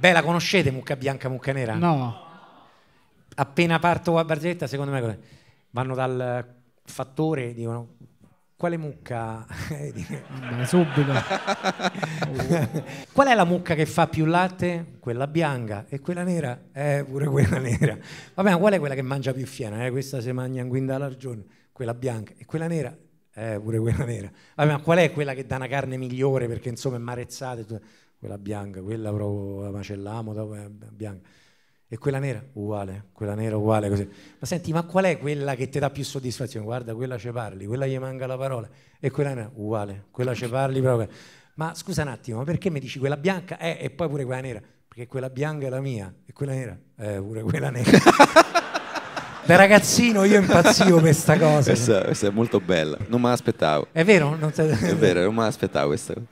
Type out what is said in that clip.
Beh, la conoscete mucca bianca, mucca nera? No. Appena parto a barzelletta, secondo me vanno dal fattore, dicono quale mucca? Vabbè, subito. Qual è la mucca che fa più latte? Quella bianca e quella nera? Eh, pure quella nera. Vabbè, ma qual è quella che mangia più fiena? Eh, questa si mangia in guinda l'argione, quella bianca e quella nera? Eh, pure quella nera. Vabbè, ma qual è quella che dà una carne migliore perché insomma è marezzata? Quella bianca, quella proprio la macelliamo, è bianca. E quella nera? Uguale, quella nera uguale così. Ma senti, ma qual è quella che ti dà più soddisfazione? Guarda, quella ci parli, quella gli manca la parola. E quella nera? Uguale, quella ci parli proprio. Ma scusa un attimo, ma perché mi dici quella bianca? Eh, e poi pure quella nera? Perché quella bianca è la mia e quella nera? Eh, pure quella nera. da ragazzino io impazzivo per questa cosa. Questa, questa, è molto bella, non me l'aspettavo. È vero? Te... È vero, non me l'aspettavo questa cosa.